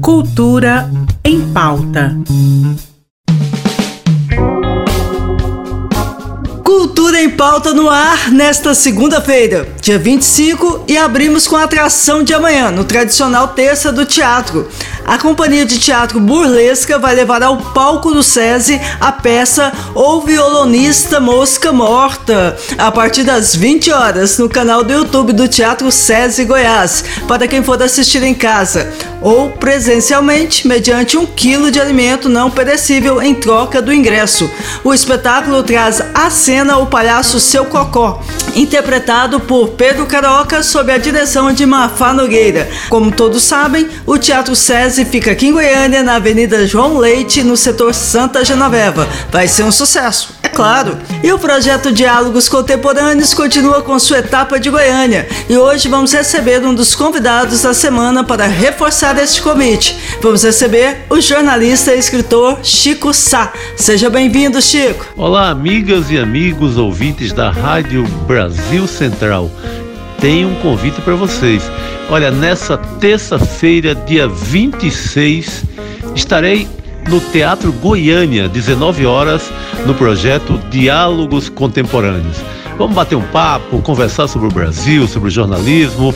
Cultura em pauta. Cultura em pauta no ar nesta segunda-feira, dia 25, e abrimos com a atração de amanhã, no tradicional terça do teatro. A companhia de teatro burlesca vai levar ao palco do SESI a peça O Violonista Mosca Morta, a partir das 20 horas, no canal do YouTube do Teatro SESI Goiás, para quem for assistir em casa, ou presencialmente, mediante um quilo de alimento não perecível em troca do ingresso. O espetáculo traz a cena o palhaço Seu Cocó, interpretado por Pedro Caroca sob a direção de Mafá Nogueira. Como todos sabem, o Teatro SESI fica aqui em Goiânia, na Avenida João Leite, no setor Santa Genoveva. Vai ser um sucesso, é claro. E o projeto Diálogos Contemporâneos continua com sua etapa de Goiânia. E hoje vamos receber um dos convidados da semana para reforçar este convite. Vamos receber o jornalista e escritor Chico Sá. Seja bem-vindo, Chico. Olá, amigas e amigos ouvintes da Rádio Brasil Central. Tenho um convite para vocês. Olha, nessa terça-feira, dia 26, estarei no Teatro Goiânia, 19 horas, no projeto Diálogos Contemporâneos. Vamos bater um papo, conversar sobre o Brasil, sobre o jornalismo,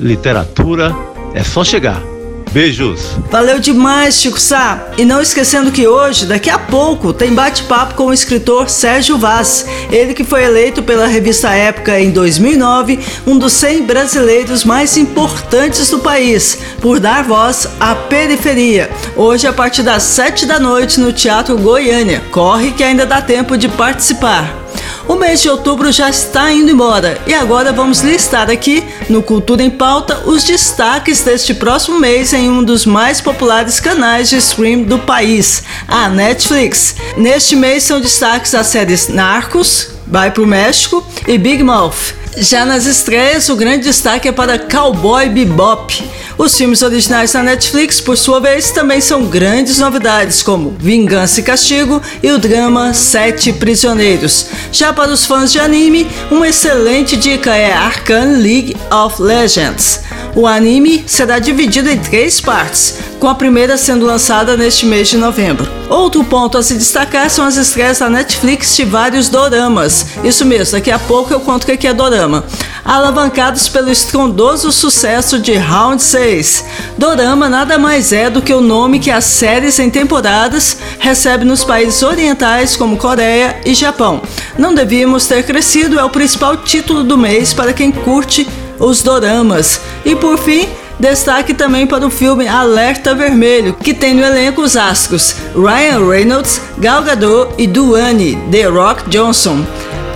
literatura. É só chegar. Beijos. Valeu demais, Chico Sá. E não esquecendo que hoje, daqui a pouco, tem bate-papo com o escritor Sérgio Vaz. Ele que foi eleito pela revista Época em 2009, um dos 100 brasileiros mais importantes do país, por dar voz à periferia. Hoje, a partir das 7 da noite, no Teatro Goiânia. Corre que ainda dá tempo de participar. O mês de outubro já está indo embora e agora vamos listar aqui no Cultura em Pauta os destaques deste próximo mês em um dos mais populares canais de stream do país, a Netflix. Neste mês são destaques as séries Narcos, Vai pro México e Big Mouth. Já nas estreias, o grande destaque é para Cowboy Bebop. Os filmes originais da Netflix, por sua vez, também são grandes novidades, como Vingança e Castigo e o drama Sete Prisioneiros. Já para os fãs de anime, uma excelente dica é Arcane League of Legends. O anime será dividido em três partes, com a primeira sendo lançada neste mês de novembro. Outro ponto a se destacar são as estreias da Netflix de vários doramas. Isso mesmo, daqui a pouco eu conto o que é dorama. Alavancados pelo estrondoso sucesso de Round 6. Dorama nada mais é do que o nome que as séries em temporadas recebem nos países orientais como Coreia e Japão. Não devíamos ter crescido é o principal título do mês para quem curte os doramas. E por fim, destaque também para o filme Alerta Vermelho, que tem no elenco os astros Ryan Reynolds, Gal Gadot e Duane The Rock Johnson.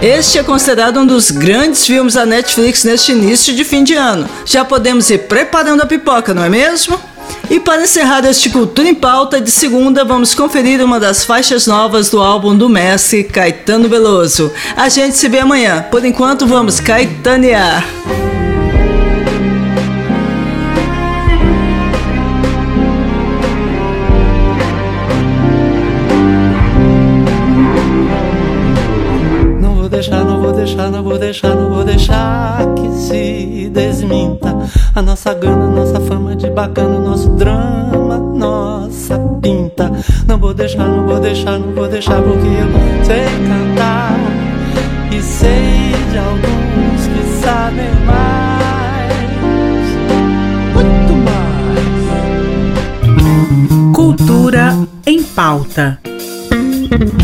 Este é considerado um dos grandes filmes da Netflix neste início de fim de ano. Já podemos ir preparando a pipoca, não é mesmo? E para encerrar este Cultura em Pauta de segunda, vamos conferir uma das faixas novas do álbum do mestre Caetano Veloso. A gente se vê amanhã. Por enquanto, vamos caetanear. Deixar, não vou deixar que se desminta a nossa gana, nossa fama de bacana, nosso drama, nossa pinta. Não vou deixar, não vou deixar, não vou deixar porque eu sei cantar e sei de alguns que sabem mais, muito mais. Cultura em pauta